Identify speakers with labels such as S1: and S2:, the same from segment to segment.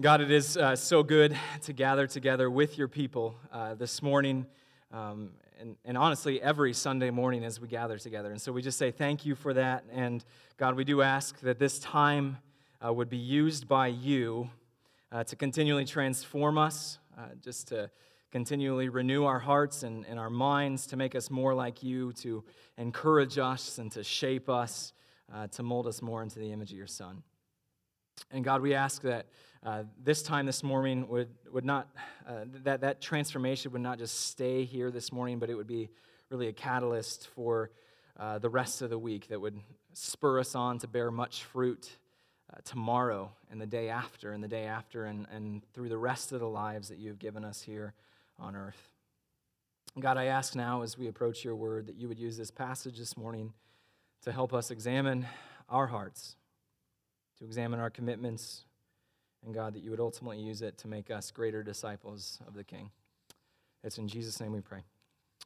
S1: God, it is uh, so good to gather together with your people uh, this morning, um, and, and, honestly, every Sunday morning as we gather together. And so we just say thank you for that. And God, we do ask that this time uh, would be used by you uh, to continually transform us, uh, just to continually renew our hearts and, and, our minds, to make us more like you, to encourage us and to shape us, uh, to mold us more into the image of your Son. And God, we ask that uh, this time this morning would, would not, uh, that, that transformation would not just stay here this morning, but it would be really a catalyst for uh, the rest of the week that would spur us on to bear much fruit uh, tomorrow and the day after and the day after and, and through the rest of the lives that you have given us here on earth. God, I ask now as we approach your word that you would use this passage this morning to help us examine our hearts, to examine our commitments, and God, that you would ultimately use it to make us greater disciples of the King. It's in Jesus' name we pray.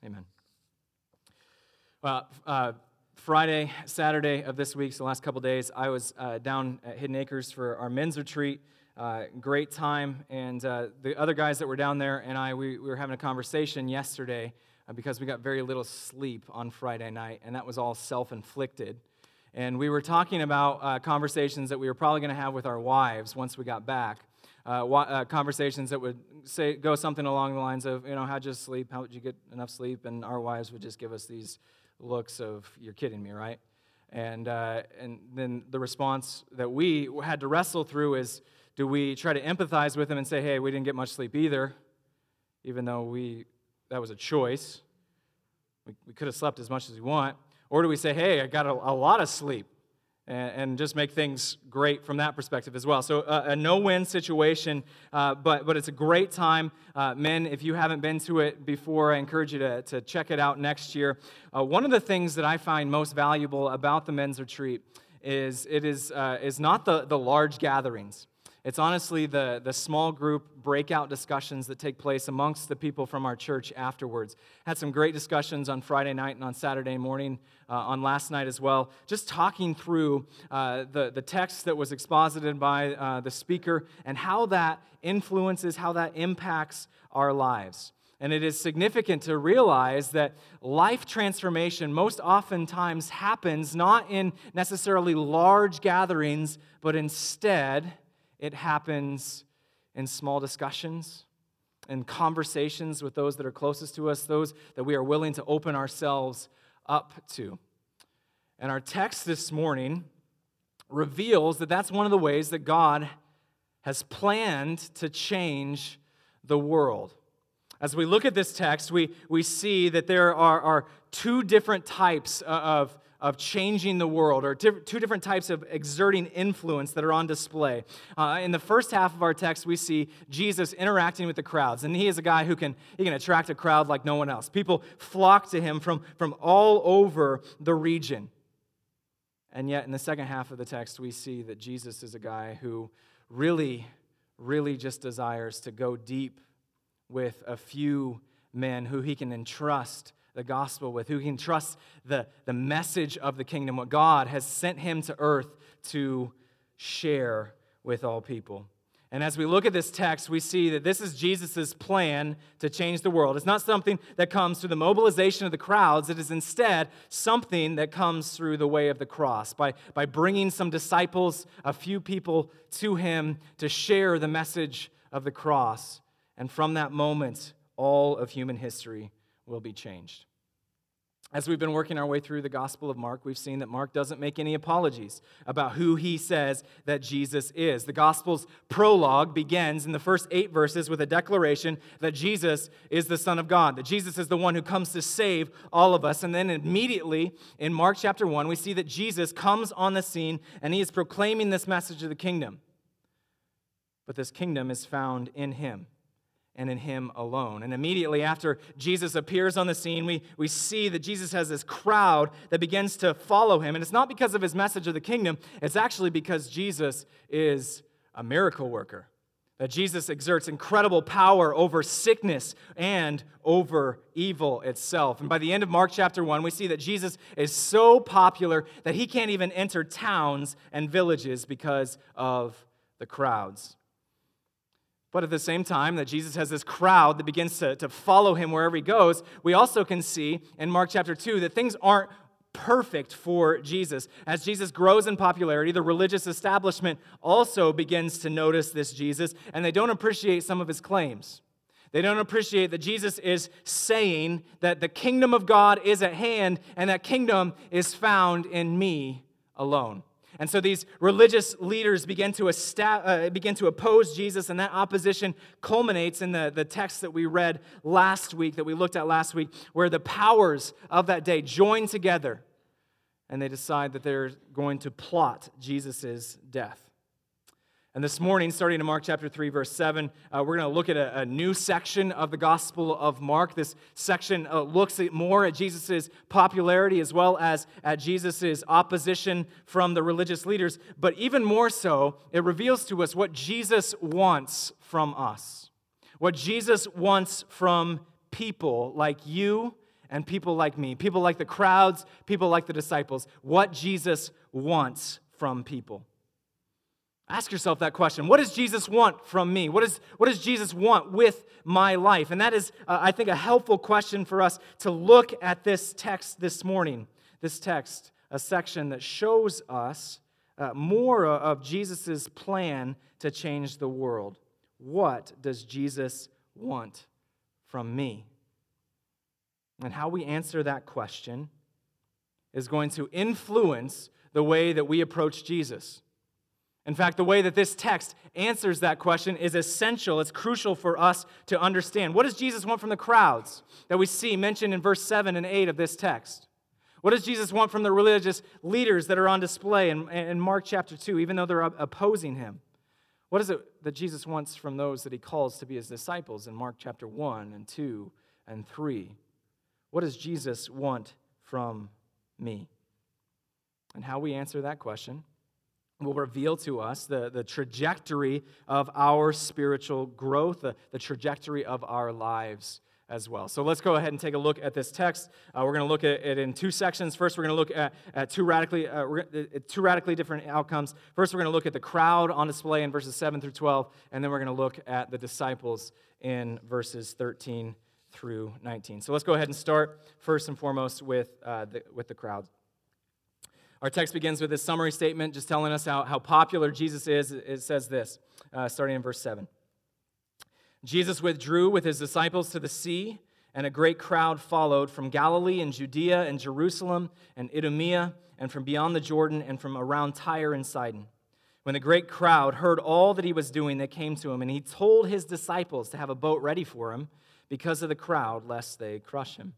S1: Amen. Well, uh, Friday, Saturday of this week, so the last couple days, I was uh, down at Hidden Acres for our men's retreat. Uh, great time. And uh, the other guys that were down there and I, we, we were having a conversation yesterday uh, because we got very little sleep on Friday night, and that was all self inflicted. And we were talking about uh, conversations that we were probably going to have with our wives once we got back. Uh, uh, conversations that would say go something along the lines of, you know, how'd you sleep? How did you get enough sleep? And our wives would just give us these looks of, you're kidding me, right? And, uh, and then the response that we had to wrestle through is do we try to empathize with them and say, hey, we didn't get much sleep either, even though we, that was a choice? We, we could have slept as much as we want. Or do we say, hey, I got a, a lot of sleep? And, and, just make things great from that perspective as well. So, uh, a no win situation, uh, but, but it's a great time. Uh, men, if you haven't been to it before, I encourage you to, to check it out next year. Uh, one of the things that I find most valuable about the men's retreat is it is, uh, is not the, the large gatherings. It's honestly the, the small group breakout discussions that take place amongst the people from our church afterwards. Had some great discussions on Friday night and on Saturday morning, uh, on last night as well, just talking through uh, the, the text that was exposited by uh, the speaker and how that influences, how that impacts our lives. And it is significant to realize that life transformation most oftentimes happens not in necessarily large gatherings, but instead, it happens in small discussions and conversations with those that are closest to us, those that we are willing to open ourselves up to. And our text this morning reveals that that's one of the ways that God has planned to change the world. As we look at this text, we, we see that there are, are two different types of, of changing the world, or two different types of exerting influence that are on display. Uh, in the first half of our text, we see Jesus interacting with the crowds, and he is a guy who can, he can attract a crowd like no one else. People flock to him from, from all over the region. And yet, in the second half of the text, we see that Jesus is a guy who really, really just desires to go deep with a few men who he can entrust the gospel with, who can trust the, the message of the kingdom, what God has sent him to earth to share with all people. And as we look at this text, we see that this is Jesus' plan to change the world. It's not something that comes through the mobilization of the crowds, it is instead something that comes through the way of the cross, by, by bringing some disciples, a few people to him to share the message of the cross. And from that moment, all of human history will be changed. As we've been working our way through the Gospel of Mark, we've seen that Mark doesn't make any apologies about who he says that Jesus is. The Gospel's prologue begins in the first eight verses with a declaration that Jesus is the Son of God, that Jesus is the one who comes to save all of us. And then immediately in Mark chapter 1, we see that Jesus comes on the scene and he is proclaiming this message of the kingdom. But this kingdom is found in him and in Him alone. And immediately after Jesus appears on the scene, we, we see that Jesus has this crowd that begins to follow Him. And it's not because of His message of the kingdom, it's actually because Jesus is a miracle worker. That Jesus exerts incredible power over sickness and over evil itself. And by the end of Mark chapter 1, we see that Jesus is so popular that he can't even enter towns and villages because of the crowds. But at the same time that Jesus has this crowd that begins to, to follow him wherever he goes, we also can see in Mark chapter 2 that things aren't perfect for Jesus. As Jesus grows in popularity, the religious establishment also begins to notice this Jesus, and they don't appreciate some of his claims. They don't appreciate that Jesus is saying that the kingdom of God is at hand and that kingdom is found in me alone. And so these religious leaders begin to, uh, begin to oppose Jesus, and that opposition culminates in the, the text that we read last week, that we looked at last week, where the powers of that day join together and they decide that they're going to plot Jesus' death. And this morning, starting in Mark chapter 3, verse 7, uh, we're going to look at a, a, new section of the Gospel of Mark. This section uh, looks at more at Jesus' popularity as well as at Jesus' opposition from the religious leaders. But even more so, it reveals to us what Jesus wants from us. What Jesus wants from people like you and people like me, people like the crowds, people like the disciples. What Jesus wants from people. Ask yourself that question. What does Jesus want from me? What, is, what does Jesus want with my life? And that is, uh, I think, a helpful question for us to look at this text this morning. This text, a section that shows us uh, more of Jesus' plan to change the world. What does Jesus want from me? And how we answer that question is going to influence the way that we approach Jesus. In fact, the way that this text answers that question is essential. It's crucial for us to understand. What does Jesus want from the crowds that we see mentioned in verse 7 and 8 of this text? What does Jesus want from the religious leaders that are on display in, in Mark chapter 2, even though they're opposing him? What is it that Jesus wants from those that he calls to be his disciples in Mark chapter 1 and 2 and 3? What does Jesus want from me? And how we answer that question will reveal to us the, the trajectory of our spiritual growth, the, the trajectory of our lives as well. So let's go ahead and take a look at this text. Uh, we're going to look at it in two sections. First, we're going to look at, at two, radically, uh, two radically different outcomes. First, we're going to look at the crowd on display in verses 7 through 12, and then we're going to look at the disciples in verses 13 through 19. So let's go ahead and start first and foremost with, uh, the, with the crowd. Our text begins with this summary statement, just telling us how, how popular Jesus is. It says this, uh, starting in verse 7. Jesus withdrew with his disciples to the sea, and a great crowd followed from Galilee and Judea and Jerusalem and Idumea, and from beyond the Jordan and from around Tyre and Sidon. When the great crowd heard all that he was doing, they came to him, and he told his disciples to have a boat ready for him because of the crowd, lest they crush him.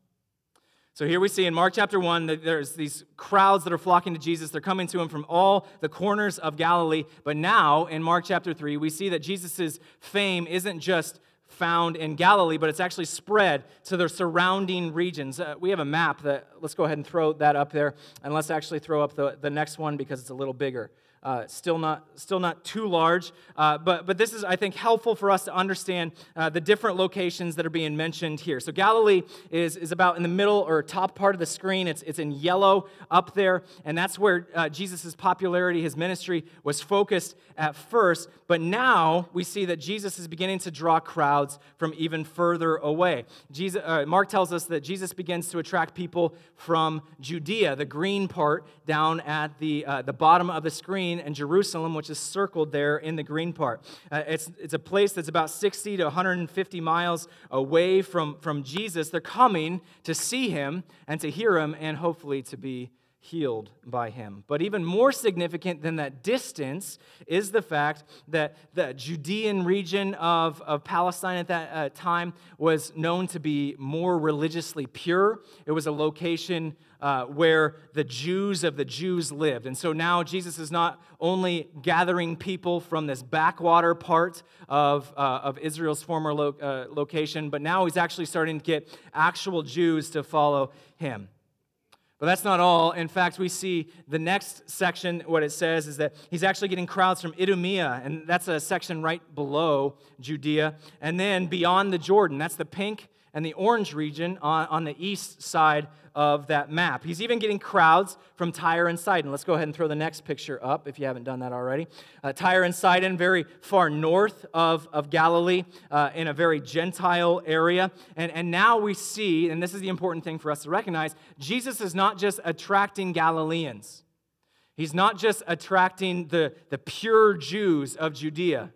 S1: So here we see in Mark chapter 1 that there's these crowds that are flocking to Jesus. They're coming to him from all the corners of Galilee. But now in Mark chapter 3, we see that Jesus' fame isn't just found in Galilee, but it's actually spread to the surrounding regions. Uh, we have a map that, let's go ahead and throw that up there. And let's actually throw up the, the next one because it's a little bigger. Uh, still not still not too large. Uh, but but this is i think helpful for us to understand uh, the different locations that are being mentioned here. So galilee is is about in the middle or top part of the screen. It's it's in yellow up there and that's where uh, jesus' popularity his ministry was focused at first. But now we see that jesus is beginning to draw crowds from even further away. Jesus uh, mark tells us that jesus begins to attract people from judea the green part down at the uh, the bottom of the screen and Jerusalem, which is circled there in the green part. Uh, it's, it's a place that's about 60 to 150 miles away from, from Jesus. They're coming to see him and to hear him and hopefully to be healed by him. But even more significant than that distance is the fact that the Judean region of, of Palestine at that uh, time was known to be more religiously pure. It was a location uh, where the Jews of the Jews lived. And so now Jesus is not only gathering people from this backwater part of, uh, of Israel's former lo- uh, location, but now he's actually starting to get actual Jews to follow him. But that's not all. In fact, we see the next section, what it says is that he's actually getting crowds from Idumea, and that's a section right below Judea. And then beyond the Jordan, that's the pink and the orange region on, on the east side of that map. He's even getting crowds from Tyre and Sidon. Let's go ahead and throw the next picture up if you haven't done that already. Uh, Tyre and Sidon, very far north of, of Galilee, uh, in a very Gentile area. And, and now we see, and this is the important thing for us to recognize, Jesus is not just attracting Galileans. He's not just attracting the, the pure Jews of Judea.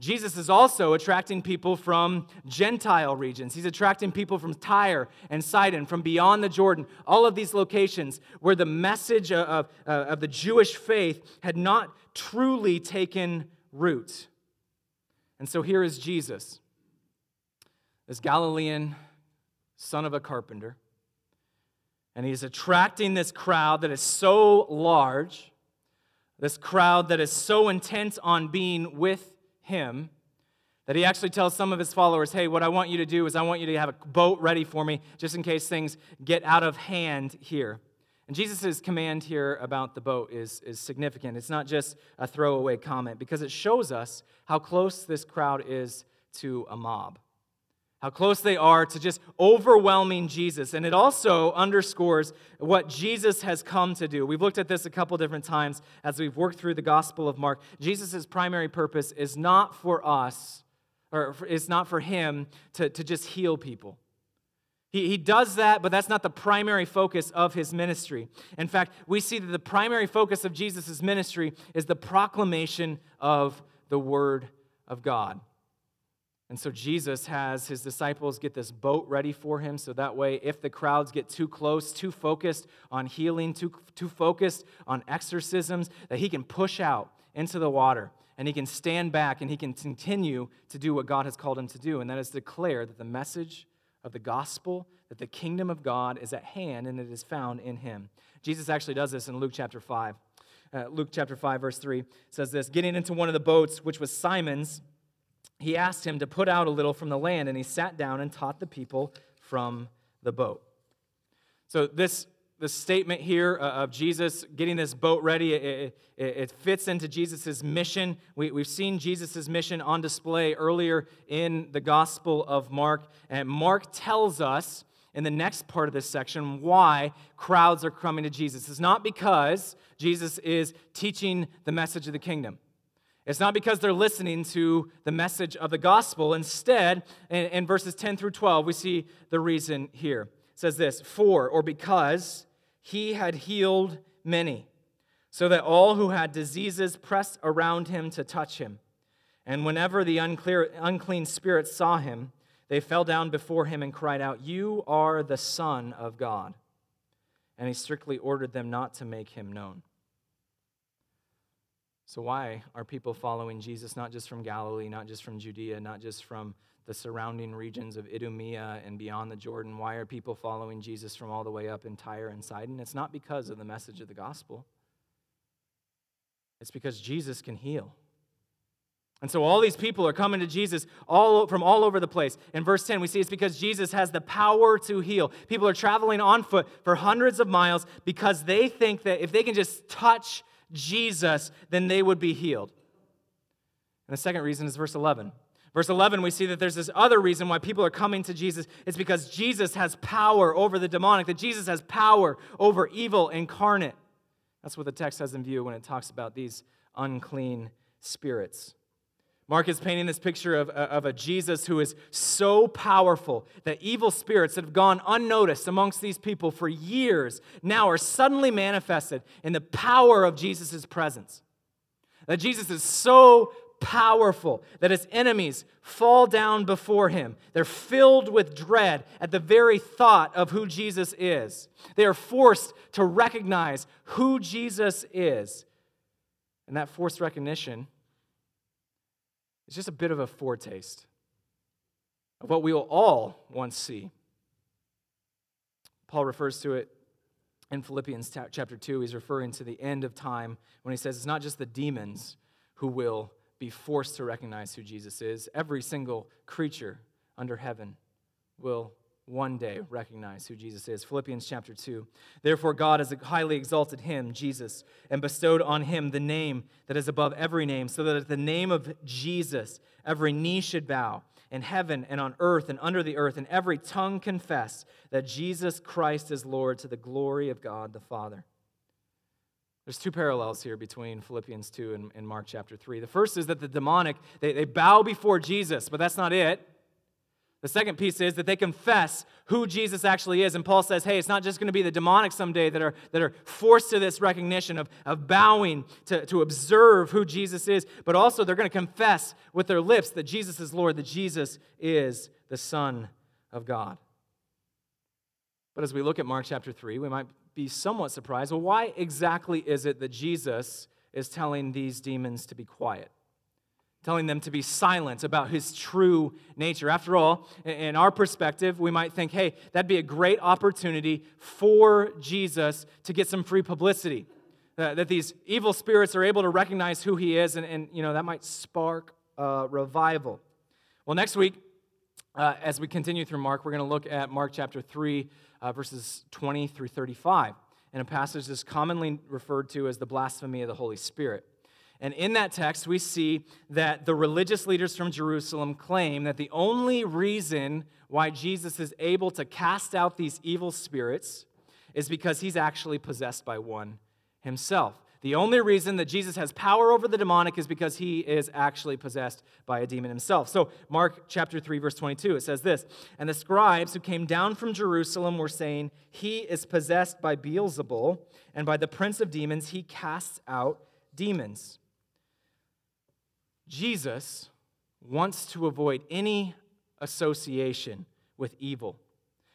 S1: Jesus is also attracting people from Gentile regions. He's attracting people from Tyre and Sidon, from beyond the Jordan, all of these locations where the message of, of, of the Jewish faith had not truly taken root. And so here is Jesus, this Galilean son of a carpenter. And he's attracting this crowd that is so large, this crowd that is so intent on being with him that he actually tells some of his followers, Hey, what I want you to do is I want you to have a boat ready for me just in case things get out of hand here. And Jesus' command here about the boat is, is significant. It's not just a throwaway comment because it shows us how close this crowd is to a mob how close they are to just overwhelming Jesus. And it also underscores what Jesus has come to do. We've looked at this a couple different times as we've worked through the Gospel of Mark. Jesus' primary purpose is not for us, or it's not for him to, to just heal people. He, he does that, but that's not the primary focus of his ministry. In fact, we see that the primary focus of Jesus' ministry is the proclamation of the Word of God. And so Jesus has his disciples get this boat ready for him so that way, if the crowds get too close, too focused on healing, too, too focused on exorcisms, that he can push out into the water and he can stand back and he can continue to do what God has called him to do. And that is declare that the message of the gospel, that the kingdom of God is at hand and it is found in him. Jesus actually does this in Luke chapter 5. Uh, Luke chapter 5, verse 3 says this Getting into one of the boats, which was Simon's, he asked him to put out a little from the land, and he sat down and taught the people from the boat. So, this, this statement here uh, of Jesus getting this boat ready, it, it, it fits into Jesus' mission. We, we've seen Jesus' mission on display earlier in the Gospel of Mark. And Mark tells us in the next part of this section why crowds are coming to Jesus. It's not because Jesus is teaching the message of the kingdom. It's not because they're listening to the message of the gospel. Instead, in, in, verses 10 through 12, we see the reason here. It says this For, or because he had healed many, so that all who had diseases pressed around him to touch him. And whenever the unclear, unclean spirits saw him, they fell down before him and cried out, You are the Son of God. And he strictly ordered them not to make him known. So, why are people following Jesus, not just from Galilee, not just from Judea, not just from the surrounding regions of Idumea and beyond the Jordan? Why are people following Jesus from all the way up in Tyre and Sidon? It's not because of the message of the gospel, it's because Jesus can heal. And so all these people are coming to Jesus all, from all over the place. In verse 10, we see it's because Jesus has the power to heal. People are traveling on foot for hundreds of miles because they think that if they can just touch Jesus, then they would be healed. And the second reason is verse 11. Verse 11, we see that there's this other reason why people are coming to Jesus. It's because Jesus has power over the demonic, that Jesus has power over evil incarnate. That's what the text has in view when it talks about these unclean spirits. Mark is painting this picture of, uh, of a Jesus who is so powerful that evil spirits that have gone unnoticed amongst these people for years now are suddenly manifested in the power of Jesus' presence. That Jesus is so powerful that his enemies fall down before him. They're filled with dread at the very thought of who Jesus is. They are forced to recognize who Jesus is. And that forced recognition it's just a bit of a foretaste of what we will all once see. Paul refers to it in Philippians chapter 2. He's referring to the end of time when he says it's not just the demons who will be forced to recognize who Jesus is, every single creature under heaven will one day recognize who Jesus is. Philippians chapter 2. Therefore, God has highly exalted him, Jesus, and bestowed on him the name that is above every name, so that at the name of Jesus every knee should bow in heaven and on earth and under the earth, and every tongue confess that Jesus Christ is Lord to the glory of God the Father. There's two parallels here between Philippians 2 and, and Mark chapter 3. The first is that the demonic, they, they bow before Jesus, but that's not it. The second piece is that they confess who Jesus actually is. And Paul says, hey, it's not just going to be the demonic someday that are, that are forced to this recognition of, of bowing to, to observe who Jesus is, but also they're going to confess with their lips that Jesus is Lord, that Jesus is the Son of God. But as we look at Mark chapter 3, we might be somewhat surprised. Well, why exactly is it that Jesus is telling these demons to be quiet? Telling them to be silent about his true nature. After all, in our perspective, we might think, hey, that'd be a great opportunity for Jesus to get some free publicity. That these evil spirits are able to recognize who he is, and, and you know, that might spark revival. Well, next week, uh, as we continue through Mark, we're going to look at Mark chapter 3, uh, verses 20 through 35, in a passage that's commonly referred to as the blasphemy of the Holy Spirit. And in that text, we see that the religious leaders from Jerusalem claim that the only reason why Jesus is able to cast out these evil spirits is because he's actually possessed by one himself. The only reason that Jesus has power over the demonic is because he is actually possessed by a demon himself. So, Mark chapter 3, verse 22, it says this And the scribes who came down from Jerusalem were saying, He is possessed by Beelzebul, and by the prince of demons he casts out demons. Jesus wants to avoid any association with evil,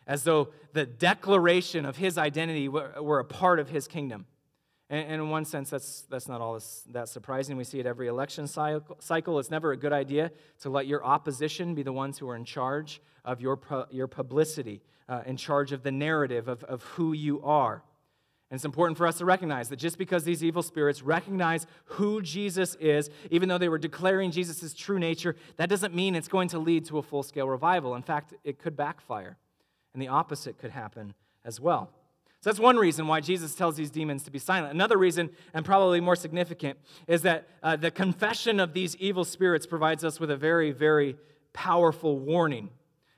S1: as though the declaration of his identity were, a part of his kingdom. And, in one sense, that's, that's not all that surprising. We see it every election cycle. It's never a good idea to let your opposition be the ones who are in charge of your, your publicity, uh, in charge of the narrative of, of who you are. And it's important for us to recognize that just because these evil spirits recognize who Jesus is, even though they were declaring Jesus' true nature, that doesn't mean it's going to lead to a full scale revival. In fact, it could backfire, and the opposite could happen as well. So that's one reason why Jesus tells these demons to be silent. Another reason, and probably more significant, is that uh, the confession of these evil spirits provides us with a very, very powerful warning.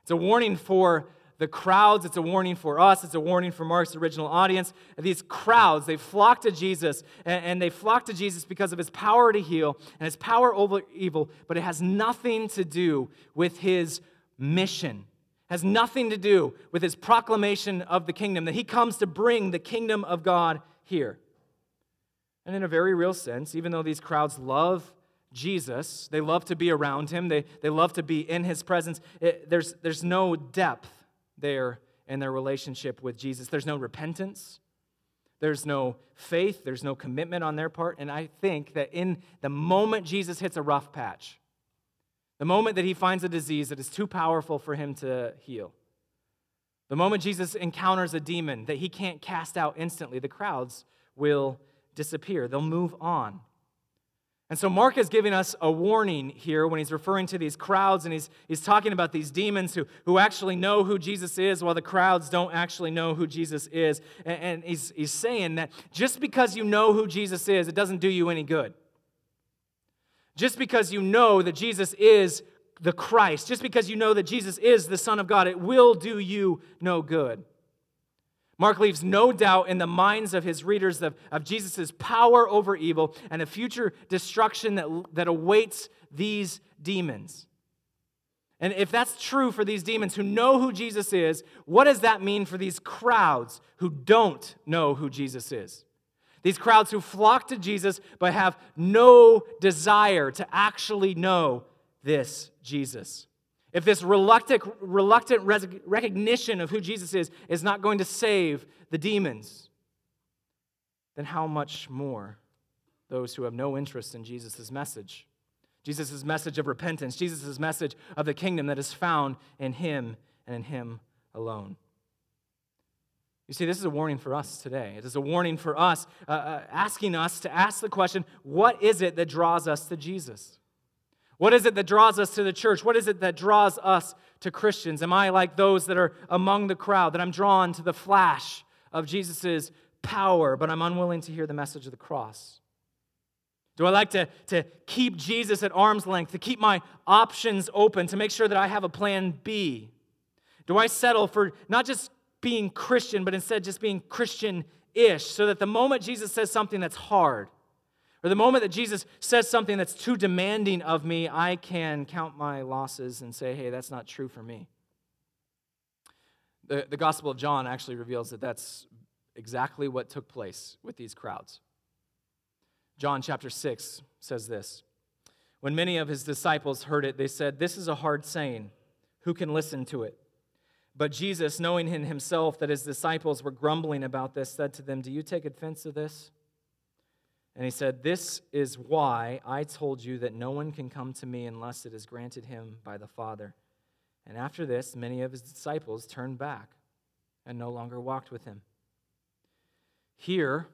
S1: It's a warning for the crowds, it's a warning for us, it's a warning for Mark's original audience. These crowds, they flock to Jesus, and, they flock to Jesus because of his power to heal and his power over evil, but it has nothing to do with his mission. It has nothing to do with his proclamation of the kingdom, that he comes to bring the kingdom of God here. And in a very real sense, even though these crowds love Jesus, they love to be around him, they, they love to be in his presence, it, there's, there's no depth there in their relationship with Jesus. There's no repentance, there's no faith, there's no commitment on their part. And I think that in the moment Jesus hits a rough patch, the moment that he finds a disease that is too powerful for him to heal, the moment Jesus encounters a demon that he can't cast out instantly, the crowds will disappear. They'll move on. And so Mark is giving us a warning here when he's referring to these crowds and he's, he's talking about these demons who, who actually know who Jesus is while the crowds don't actually know who Jesus is. And, and he's, he's saying that just because you know who Jesus is, it doesn't do you any good. Just because you know that Jesus is the Christ, just because you know that Jesus is the Son of God, it will do you no good. Mark leaves no doubt in the minds of his readers of, of Jesus' power over evil and the future destruction that, that awaits these demons. And if that's true for these demons who know who Jesus is, what does that mean for these crowds who don't know who Jesus is? These crowds who flock to Jesus but have no desire to actually know this Jesus. If this reluctant, reluctant recognition of who Jesus is is not going to save the demons, then how much more those who have no interest in Jesus' message? Jesus' message of repentance, Jesus' message of the kingdom that is found in Him and in Him alone. You see, this is a warning for us today. It is a warning for us, uh, uh, asking us to ask the question what is it that draws us to Jesus? What is it that draws us to the church? What is it that draws us to Christians? Am I like those that are among the crowd, that I'm drawn to the flash of Jesus' power, but I'm unwilling to hear the message of the cross? Do I like to, to keep Jesus at arm's length, to keep my options open, to make sure that I have a plan B? Do I settle for not just being Christian, but instead just being Christian ish, so that the moment Jesus says something that's hard, or the moment that Jesus says something that's too demanding of me, I can count my losses and say, hey, that's not true for me. The, the Gospel of John actually reveals that that's exactly what took place with these crowds. John chapter 6 says this When many of his disciples heard it, they said, This is a hard saying. Who can listen to it? But Jesus, knowing in himself that his disciples were grumbling about this, said to them, Do you take offense to this? And he said, This is why I told you that no one can come to me unless it is granted him by the Father. And after this, many of his disciples turned back and no longer walked with him. Here,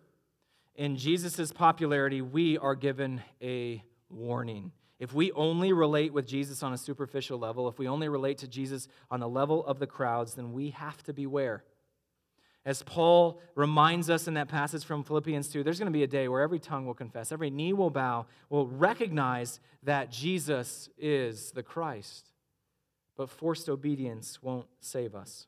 S1: in Jesus' popularity, we are given a warning. If we only relate with Jesus on a superficial level, if we only relate to Jesus on the level of the crowds, then we have to beware. As Paul reminds us in that passage from Philippians 2, there's going to be a day where every tongue will confess, every knee will bow, will recognize that Jesus is the Christ. But forced obedience won't save us.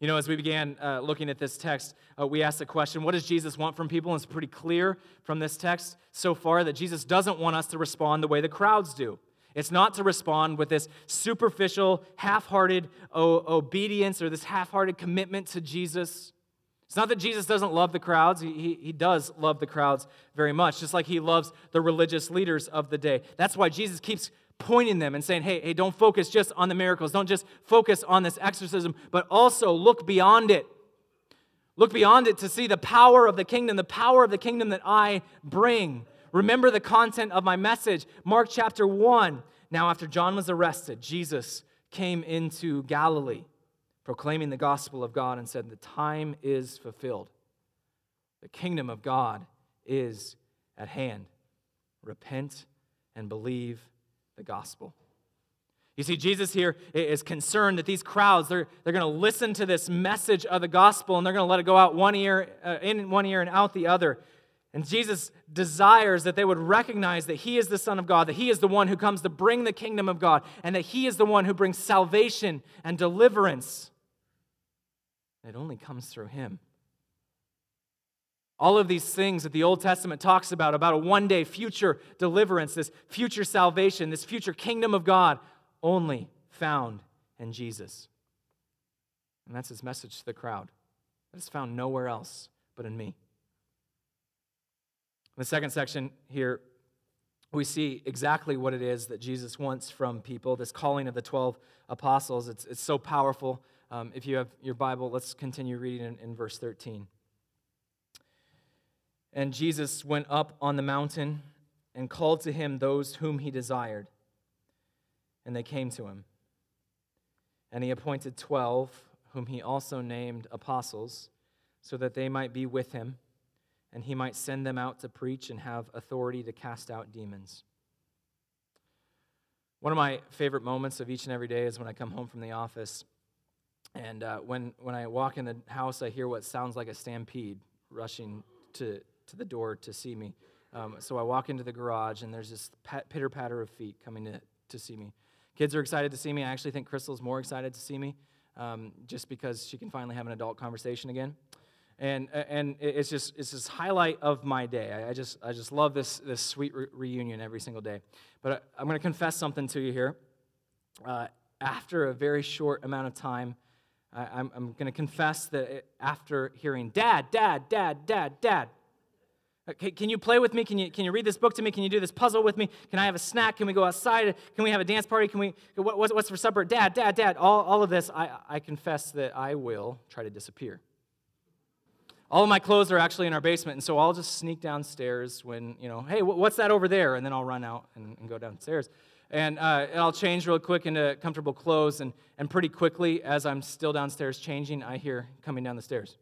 S1: You know, as we began uh, looking at this text, uh, we asked the question what does Jesus want from people? And it's pretty clear from this text so far that Jesus doesn't want us to respond the way the crowds do. It's not to respond with this superficial, half hearted o- obedience or this half hearted commitment to Jesus. It's not that Jesus doesn't love the crowds. He, he, he, does love the crowds very much, just like he loves the religious leaders of the day. That's why Jesus keeps pointing them and saying, hey, hey, don't focus just on the miracles. Don't just focus on this exorcism, but also look beyond it. Look beyond it to see the power of the kingdom, the power of the kingdom that I bring. Remember the content of my message. Mark chapter 1. Now, after John was arrested, Jesus came into Galilee proclaiming the gospel of God and said, The time is fulfilled. The kingdom of God is at hand. Repent and believe the gospel. You see, Jesus here is concerned that these crowds, they're, they're going to listen to this message of the gospel and they're going to let it go out one ear, uh, in one ear and out the other. And Jesus desires that they would recognize that He is the Son of God, that He is the one who comes to bring the kingdom of God, and that He is the one who brings salvation and deliverance. It only comes through Him. All of these things that the Old Testament talks about, about a one day future deliverance, this future salvation, this future kingdom of God, only found in Jesus. And that's his message to the crowd. That is found nowhere else but in me. In the second section here, we see exactly what it is that Jesus wants from people this calling of the 12 apostles. It's, it's so powerful. Um, if you have your Bible, let's continue reading in, in verse 13. And Jesus went up on the mountain and called to him those whom he desired. And they came to him. And he appointed twelve, whom he also named apostles, so that they might be with him, and he might send them out to preach and have authority to cast out demons. One of my favorite moments of each and every day is when I come home from the office. And uh, when, when I walk in the house, I hear what sounds like a stampede rushing to, to the door to see me. Um, so I walk into the garage, and there's this pitter patter of feet coming to, to see me. Kids are excited to see me. I actually think Crystal's more excited to see me um, just because she can finally have an adult conversation again. And, and it's just it's this highlight of my day. I, just, I just love this, this sweet re- reunion every single day. But I, am going to confess something to you here. Uh, after a very short amount of time, I, I'm, I'm going to confess that after hearing, Dad, Dad, Dad, Dad, Dad, Okay, can you play with me? Can you, can you read this book to me? Can you do this puzzle with me? Can I have a snack? Can we go outside? Can we have a dance party? Can we, what, what's for supper? Dad, dad, dad. All, all of this, I, I confess that I will try to disappear. All of my clothes are actually in our basement, and so I'll just sneak downstairs when, you know, hey, what's that over there? And then I'll run out and, and go downstairs. And, uh, and I'll change real quick into comfortable clothes, and, and pretty quickly, as I'm still downstairs changing, I hear coming down the stairs.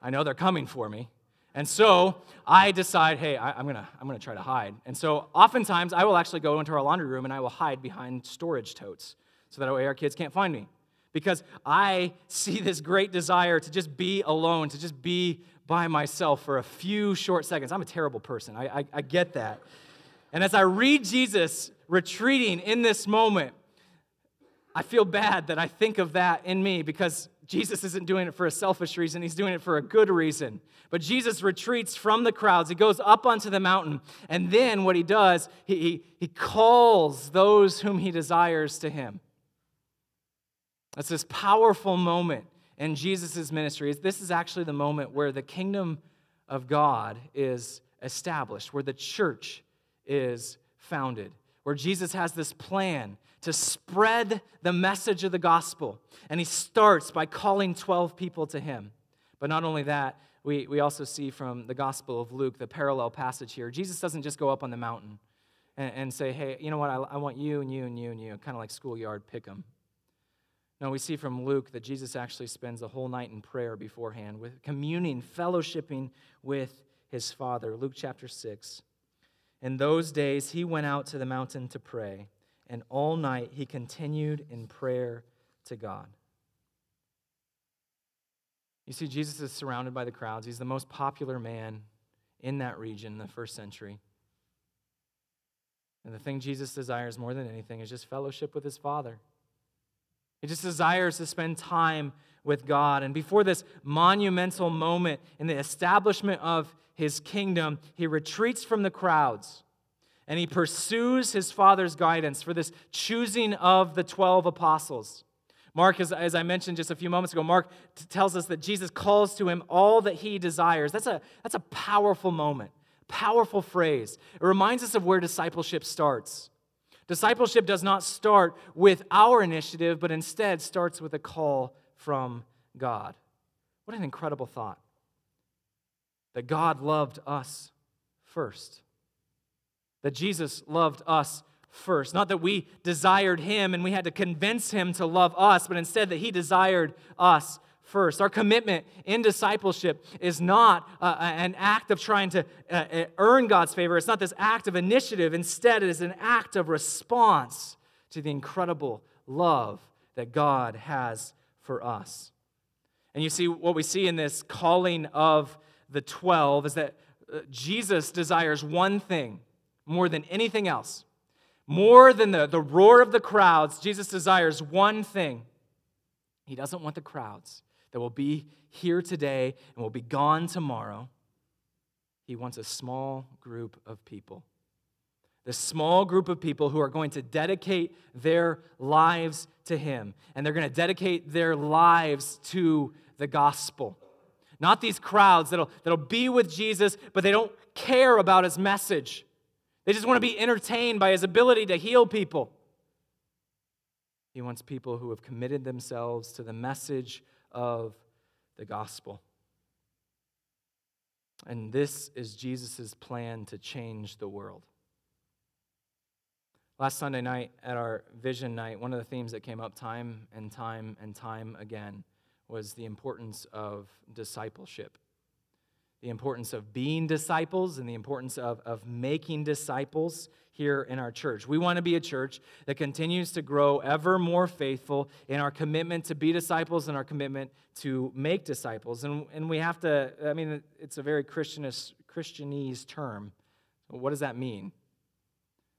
S1: I know they're coming for me. And so I decide, hey, I, am going to I'm to try to hide. And so oftentimes I will actually go into our laundry room and I will hide behind storage totes so that way our kids can't find me. Because I see this great desire to just be alone, to just be by myself for a few short seconds. I'm a terrible person. I, I, I get that. And as I read Jesus retreating in this moment, I feel bad that I think of that in me because Jesus isn't doing it for a selfish reason, he's doing it for a good reason. But Jesus retreats from the crowds. He goes up onto the mountain. And then what he does, he, he, he calls those whom he desires to him. That's this powerful moment in Jesus' ministry. This is actually the moment where the kingdom of God is established, where the church is founded, where Jesus has this plan to spread the message of the gospel. And he starts by calling 12 people to him. But not only that, we, we also see from the Gospel of Luke the parallel passage here. Jesus doesn't just go up on the mountain and, and say, hey, you know what, I, I want you and you and you and you, kind of like schoolyard pick them. No, we see from Luke that Jesus actually spends the whole night in prayer beforehand, with communing, fellowshipping with his Father. Luke chapter 6. In those days, he went out to the mountain to pray, and all night he continued in prayer to God. You see, Jesus is surrounded by the crowds. He's the most popular man in that region in the first century. And the thing Jesus desires more than anything is just fellowship with his Father. He just desires to spend time with God. And before this monumental moment in the establishment of his kingdom, he retreats from the crowds and he pursues his Father's guidance for this choosing of the 12 apostles. Mark, as, as I mentioned just a few moments ago, Mark t- tells us that Jesus calls to him all that he desires. That's a, that's a powerful moment, powerful phrase. It reminds us of where discipleship starts. Discipleship does not start with our initiative, but instead starts with a call from God. What an incredible thought that God loved us first, that Jesus loved us first. Not that we desired him and we had to convince him to love us, but instead that he desired us first. Our commitment in discipleship is not uh, an act of trying to uh, uh, earn God's favor, it's not this act of initiative. Instead, it is an act of response to the incredible love that God has for us. And you see, what we see in this calling of the 12 is that uh, Jesus desires one thing more than anything else more than the, the roar of the crowds, Jesus desires one thing. He doesn't want the crowds that will be here today and will be gone tomorrow. He wants a small group of people. This small group of people who are going to dedicate their lives to Him. And they're going to dedicate their lives to the gospel. Not these crowds that'll, that'll be with Jesus, but they don't care about His message. They just want to be entertained by his ability to heal people. He wants people who have committed themselves to the message of the gospel. And this is Jesus' plan to change the world. Last Sunday night at our vision night, one of the themes that came up time and time and time again was the importance of discipleship the importance of being disciples and the importance of, of making disciples here in our church. We want to be a church that continues to grow ever more faithful in our commitment to be disciples and our commitment to make disciples. And, and we have to, I mean, it's a very Christianist, Christianese term. What does that mean?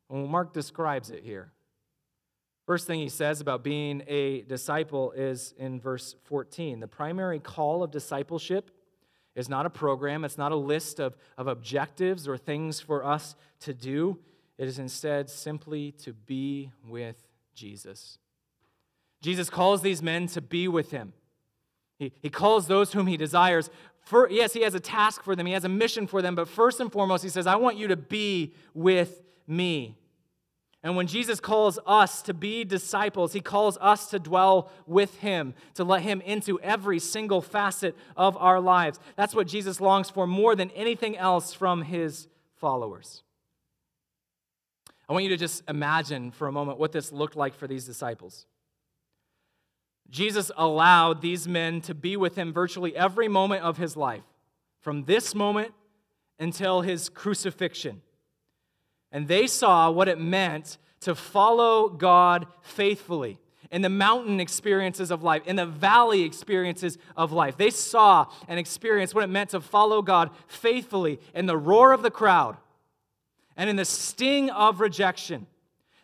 S1: Well, Mark describes it here. First thing he says about being a disciple is in verse 14. The primary call of discipleship is not a program, it's not a list of, of objectives or things for us to do. It is instead simply to be with Jesus. Jesus calls these men to be with him. He, he calls those whom he desires. For, yes, he has a task for them, he has a mission for them, but first and foremost, he says, I want you to be with me. And when Jesus calls us to be disciples, he calls us to dwell with him, to let him into every single facet of our lives. That's what Jesus longs for more than anything else from his followers. I want you to just imagine for a moment what this looked like for these disciples. Jesus allowed these men to be with him virtually every moment of his life from this moment until his crucifixion. And they saw what it meant to follow God faithfully in the mountain experiences of life, in the valley experiences of life. They saw and experienced what it meant to follow God faithfully in the roar of the crowd and in the sting of rejection.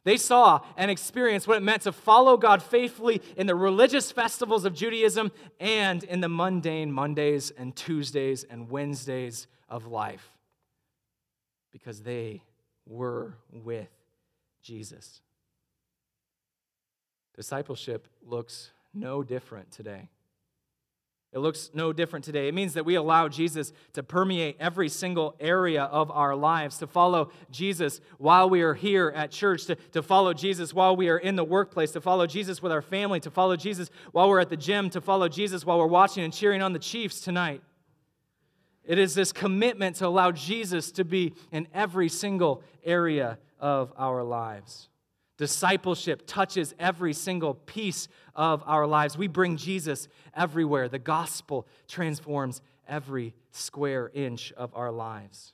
S1: They saw and experienced what it meant to follow God faithfully in the religious festivals of Judaism and in the mundane Mondays and Tuesdays and Wednesdays of life because they were with Jesus. Discipleship looks no different today. It looks no different today. It means that we allow Jesus to permeate every single area of our lives, to follow Jesus while we are here at church, to, to follow Jesus while we are in the workplace, to follow Jesus with our family, to follow Jesus while we're at the gym, to follow Jesus while we're watching and cheering on the Chiefs tonight. It is this commitment to allow Jesus to be in every single area of our lives. Discipleship touches every single piece of our lives. We bring Jesus everywhere. The gospel transforms every square inch of our lives.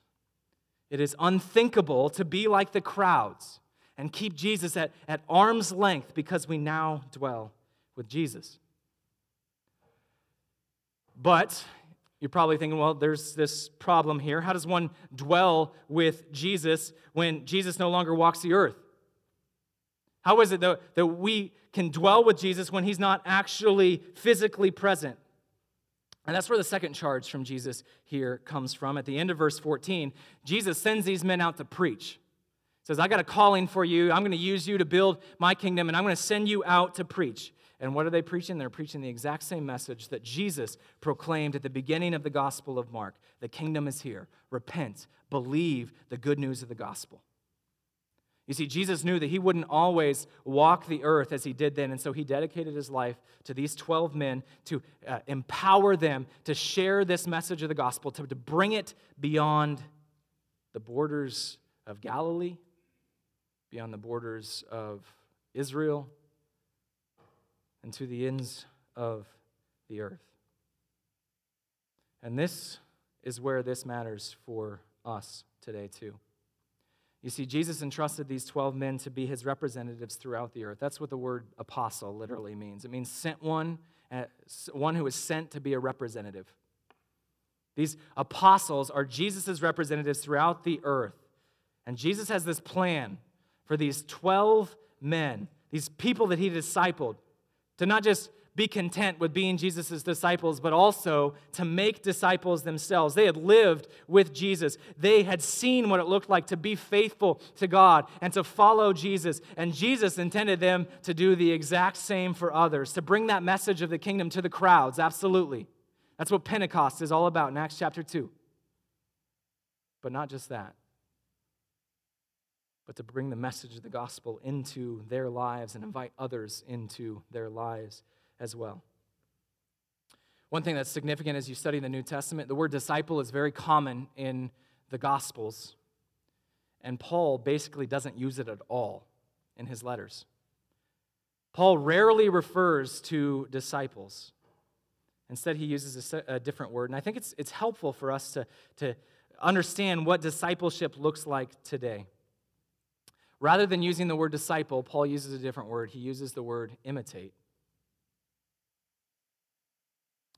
S1: It is unthinkable to be like the crowds and keep Jesus at, at arm's length because we now dwell with Jesus. But you're probably thinking, well, there's this problem here. How does one dwell with Jesus when Jesus no longer walks the earth? How is it that, that we can dwell with Jesus when he's not actually physically present? And that's where the second charge from Jesus here comes from. At the end of verse 14, Jesus sends these men out to preach. He says, I got a calling for you. I'm going to use you to build my kingdom, and I'm going to send you out to preach. And what are they preaching? They're preaching the exact same message that Jesus proclaimed at the beginning of the Gospel of Mark The kingdom is here. Repent, believe the good news of the gospel. You see, Jesus knew that he wouldn't always walk the earth as he did then, and so he dedicated his life to these 12 men to uh, empower them to share this message of the gospel, to, to bring it beyond the borders of Galilee, beyond the borders of Israel, and to the ends of the earth. And this is where this matters for us today, too. You see, Jesus entrusted these 12 men to be his representatives throughout the earth. That's what the word apostle literally means. It means sent one, uh, one who is sent to be a representative. These apostles are Jesus' representatives throughout the earth. And Jesus has this plan for these 12 men, these people that he discipled, to not just be content with being Jesus' disciples, but also to make disciples themselves. They had lived with Jesus. They had seen what it looked like to be faithful to God and to follow Jesus. And Jesus intended them to do the exact same for others, to bring that message of the kingdom to the crowds, absolutely. That's what Pentecost is all about in Acts chapter 2. But not just that but to bring the message of the gospel into their lives and invite others into their lives as well. One thing that's significant as you study the New Testament, the word disciple is very common in the Gospels. And Paul basically doesn't use it at all in his letters. Paul rarely refers to disciples. Instead, he uses a, a, different word. And I think it's, it's helpful for us to, to understand what discipleship looks like today. Rather than using the word disciple, Paul uses a different word. He uses the word imitate.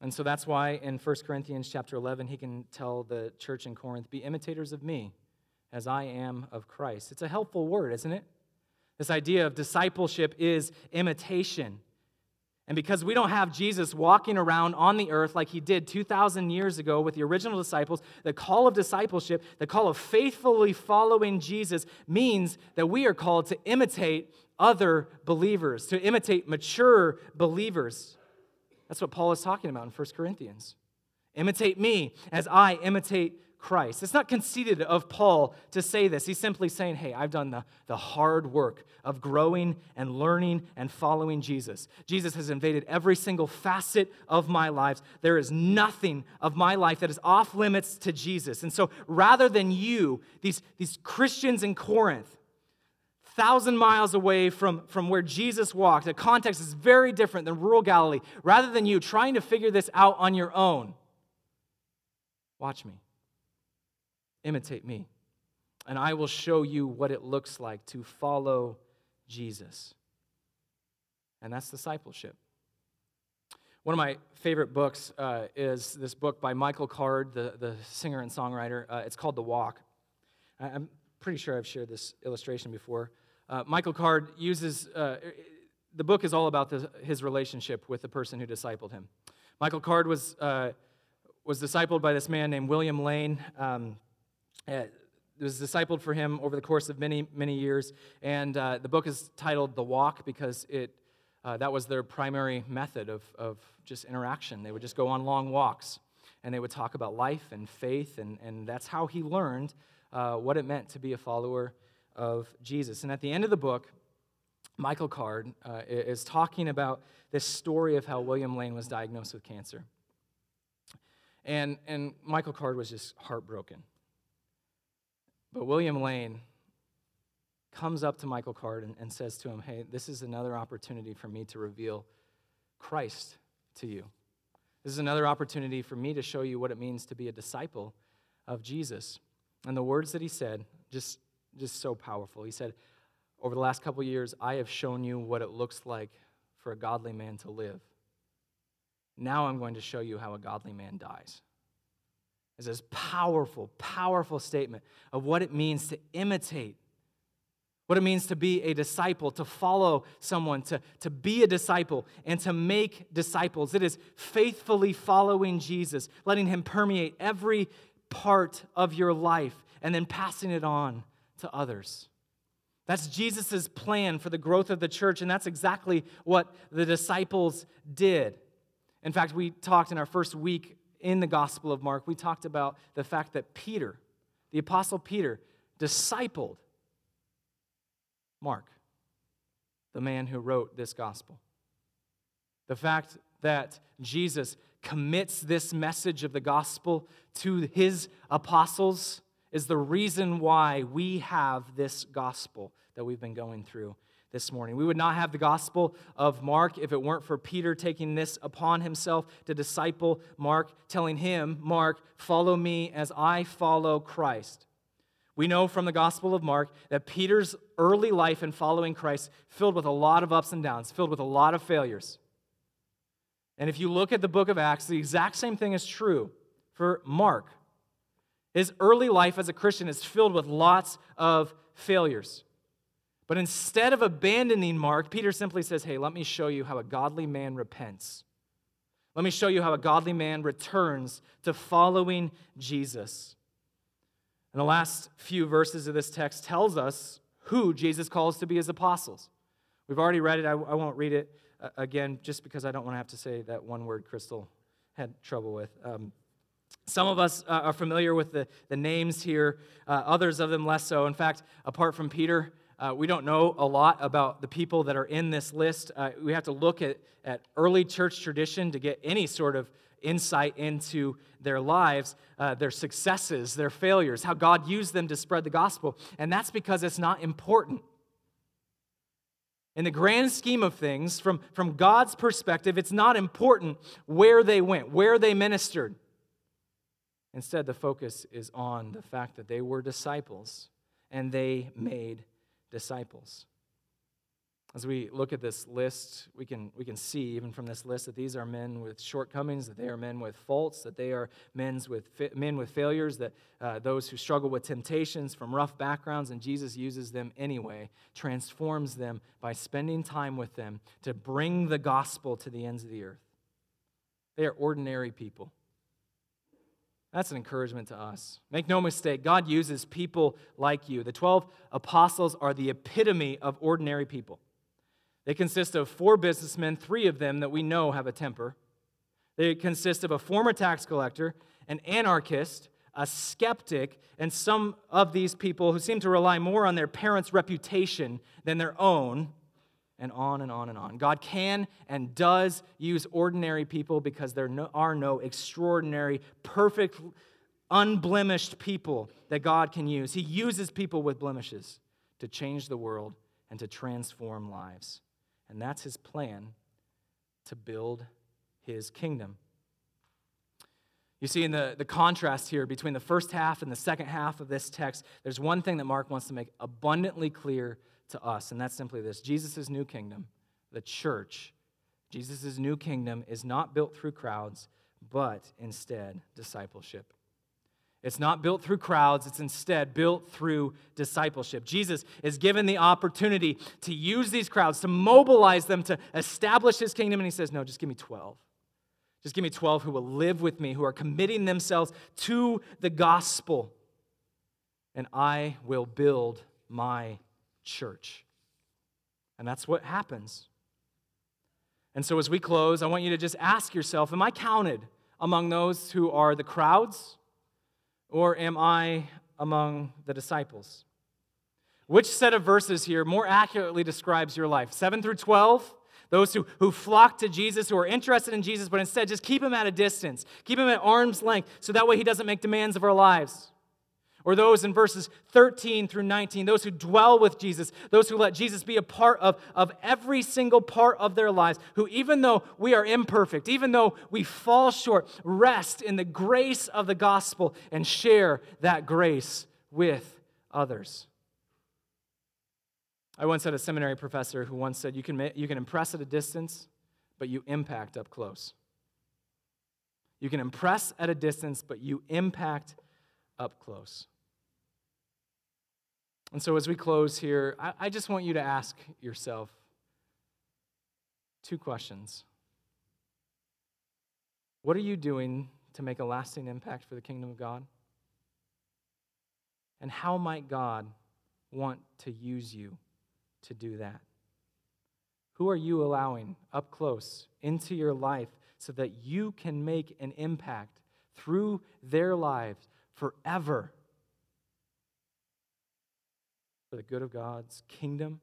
S1: And so that's why in 1 Corinthians chapter 11, he can tell the church in Corinth, Be imitators of me as I am of Christ. It's a helpful word, isn't it? This idea of discipleship is imitation. And because we don't have Jesus walking around on the earth like he did 2,000 years ago with the original disciples, the call of discipleship, the call of faithfully following Jesus, means that we are called to imitate other believers, to imitate mature believers. That's what Paul is talking about in 1 Corinthians. Imitate me as I imitate Christ. It's not conceited of Paul to say this. He's simply saying, hey, I've done the, the hard work of growing and learning and following Jesus. Jesus has invaded every single facet of my life. There is nothing of my life that is off limits to Jesus. And so rather than you, these, these Christians in Corinth, thousand miles away from, from where Jesus walked. The context is very different than rural Galilee. Rather than you trying to figure this out on your own, Watch me. Imitate me. And I will show you what it looks like to follow Jesus. And that's discipleship. One of my favorite books uh, is this book by Michael Card, the, the singer and songwriter. Uh, it's called The Walk. I'm pretty sure I've shared this illustration before. Uh, Michael Card uses, uh, the book is all about the, his relationship with the person who discipled him. Michael Card was, uh, was discipled by this man named William Lane. Um, it was discipled for him over the course of many, many years. And uh, the book is titled The Walk because it uh, that was their primary method of, of just interaction. They would just go on long walks and they would talk about life and faith, and, and that's how he learned uh, what it meant to be a follower of Jesus. And at the end of the book, Michael Card uh, is talking about this story of how William Lane was diagnosed with cancer. And, and Michael Card was just heartbroken. But William Lane comes up to Michael Card and, and says to him, Hey, this is another opportunity for me to reveal Christ to you. This is another opportunity for me to show you what it means to be a disciple of Jesus. And the words that he said, just, just so powerful. He said, Over the last couple years, I have shown you what it looks like for a godly man to live. Now I'm going to show you how a godly man dies. It's this powerful, powerful statement of what it means to imitate what it means to be a disciple, to follow someone, to, to be a disciple, and to make disciples. It is faithfully following Jesus, letting him permeate every part of your life, and then passing it on to others. That's Jesus' plan for the growth of the church, and that's exactly what the disciples did. In fact, we talked in our first week in the Gospel of Mark, we talked about the fact that Peter, the Apostle Peter, discipled Mark, the man who wrote this gospel. The fact that Jesus commits this message of the gospel to his apostles is the reason why we have this gospel that we've been going through this morning. We would not have the gospel of Mark if it weren't for Peter taking this upon himself to disciple Mark, telling him, Mark, follow me as I follow Christ. We know from the Gospel of Mark that Peter's early life in following Christ filled with a lot of ups and downs, filled with a lot of failures. And if you look at the book of Acts, the exact same thing is true for Mark. His early life as a Christian is filled with lots of failures. But instead of abandoning Mark, Peter simply says, Hey, let me show you how a godly man repents. Let me show you how a godly man returns to following Jesus. And the last few verses of this text tells us who Jesus calls to be his apostles. We've already read it. I, I won't read it uh, again just because I don't want to have to say that one word Crystal had trouble with. Um, some of us uh, are familiar with the, the names here, uh, others of them less so. In fact, apart from Peter, uh, we don't know a lot about the people that are in this list. Uh, we have to look at, at early church tradition to get any sort of insight into their lives, uh, their successes, their failures, how God used them to spread the gospel. And that's because it's not important. In the grand scheme of things, from, from God's perspective, it's not important where they went, where they ministered. Instead, the focus is on the fact that they were disciples and they made disciples. As we look at this list, we can, we can see, even from this list, that these are men with shortcomings, that they are men with faults, that they are men's with, men with failures, that uh, those who struggle with temptations from rough backgrounds, and Jesus uses them anyway, transforms them by spending time with them to bring the gospel to the ends of the earth. They are ordinary people. That's an encouragement to us. Make no mistake, God uses people like you. The 12 apostles are the epitome of ordinary people. They consist of four businessmen, three of them that we know have a temper. They consist of a former tax collector, an anarchist, a skeptic, and some of these people who seem to rely more on their parents' reputation than their own, and on and on and on. God can and does use ordinary people because there are no extraordinary, perfect, unblemished people that God can use. He uses people with blemishes to change the world and to transform lives. And that's his plan to build his kingdom. You see, in the, the contrast here between the first half and the second half of this text, there's one thing that Mark wants to make abundantly clear to us, and that's simply this Jesus' new kingdom, the church, Jesus' new kingdom is not built through crowds, but instead discipleship. It's not built through crowds, it's instead built through discipleship. Jesus is given the opportunity to use these crowds, to mobilize them to establish his kingdom, and he says, No, just give me 12. Just give me 12 who will live with me, who are committing themselves to the gospel, and I will build my church. And that's what happens. And so, as we close, I want you to just ask yourself Am I counted among those who are the crowds? Or am I among the disciples? Which set of verses here more accurately describes your life? 7 through 12? Those who, who flock to Jesus, who are interested in Jesus, but instead just keep him at a distance, keep him at arm's length, so that way he doesn't make demands of our lives. Or those in verses 13 through 19, those who dwell with Jesus, those who let Jesus be a part of, of every single part of their lives, who, even though we are imperfect, even though we fall short, rest in the grace of the gospel and share that grace with others. I once had a seminary professor who once said, You can, you can impress at a distance, but you impact up close. You can impress at a distance, but you impact up close. And so, as we close here, I, I just want you to ask yourself two questions. What are you doing to make a lasting impact for the kingdom of God? And how might God want to use you to do that? Who are you allowing up close into your life so that you can make an impact through their lives forever for the good of God's kingdom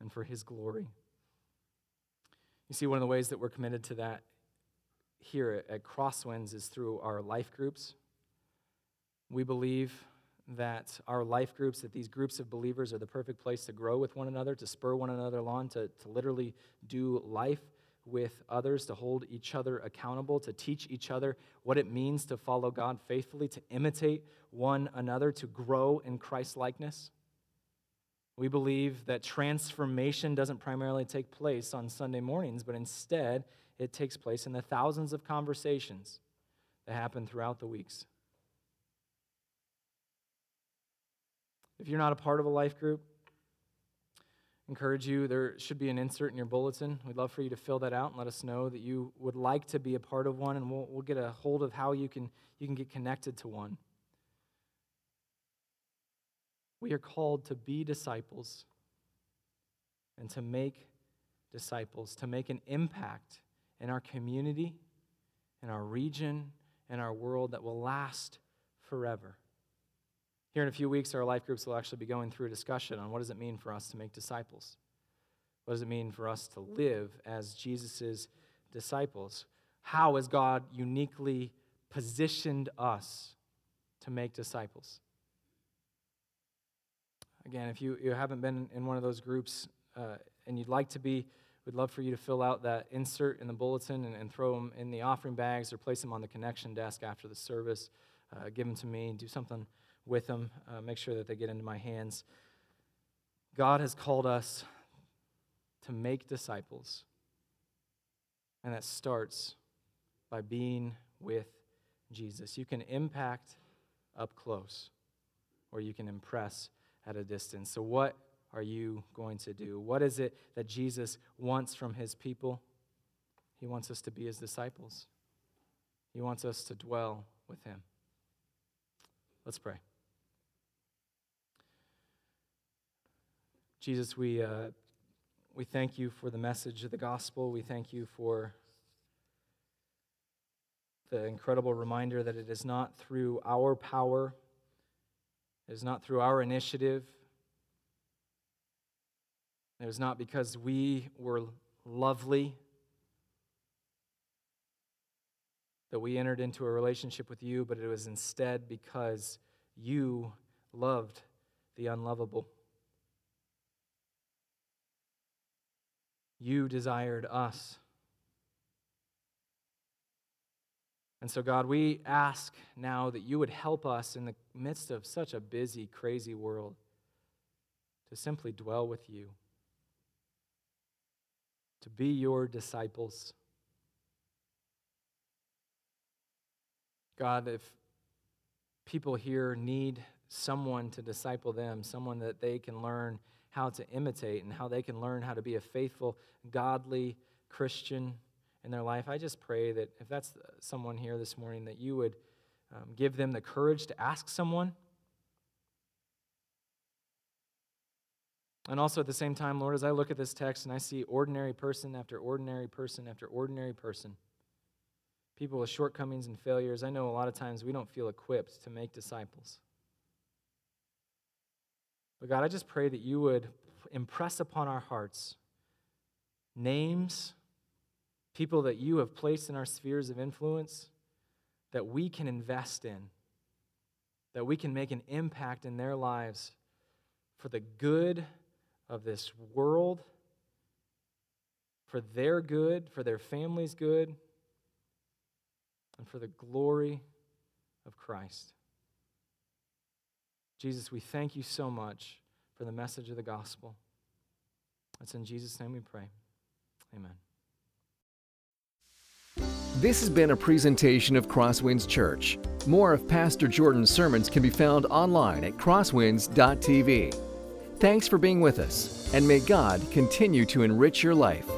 S1: and for his glory. You see, one of the ways that we're committed to that here at Crosswinds is through our life groups. We believe that our life groups, that these groups of believers are the perfect place to grow with one another, to spur one another on, to, to literally do life with others, to hold each other accountable, to teach each other what it means to follow God faithfully, to imitate one another, to grow in Christ likeness. We believe that transformation doesn't primarily take place on Sunday mornings, but instead it takes place in the thousands of conversations that happen throughout the weeks. If you're not a part of a life group, encourage you. There should be an insert in your bulletin. We'd love for you to fill that out and let us know that you would like to be a part of one, and we'll, we'll get a hold of how you can, you can get connected to one. We are called to be disciples and to make disciples, to make an impact in our community, in our region, in our world that will last forever. Here in a few weeks, our life groups will actually be going through a discussion on what does it mean for us to make disciples? What does it mean for us to live as Jesus' disciples? How has God uniquely positioned us to make disciples? Again, if you, you haven't been in one of those groups uh, and you'd like to be, we'd love for you to fill out that insert in the bulletin and, and throw them in the offering bags or place them on the connection desk after the service. Uh, give them to me, do something with them, uh, make sure that they get into my hands. God has called us to make disciples, and that starts by being with Jesus. You can impact up close, or you can impress at a distance. So, what are you going to do? What is it that Jesus wants from his people? He wants us to be his disciples, he wants us to dwell with him. Let's pray. Jesus, we, uh, we thank you for the message of the gospel. We thank you for the incredible reminder that it is not through our power, it is not through our initiative, it is not because we were lovely that we entered into a relationship with you, but it was instead because you loved the unlovable. You desired us. And so, God, we ask now that you would help us in the midst of such a busy, crazy world to simply dwell with you, to be your disciples. God, if people here need someone to disciple them, someone that they can learn how to imitate and how they can learn how to be a faithful, godly Christian in their life, I just pray that if that's someone here this morning, that you would um, give them the courage to ask someone. And also at the same time, Lord, as I look at this text and I see ordinary person after ordinary person after ordinary person, people with shortcomings and failures, I know a lot of times we don't feel equipped to make disciples. But God, I just pray that you would impress upon our hearts names people that you have placed in our spheres of influence that we can invest in, that we can make an impact in their lives for the good of this world, for their good, for their family's good, and for the glory of Christ. Jesus, we thank you so much for the message of the gospel. It's in Jesus' name we pray. Amen.
S2: This has been a presentation of Crosswinds Church. More of Pastor Jordan's sermons can be found online at crosswinds.tv. Thanks for being with us, and may God continue to enrich your life.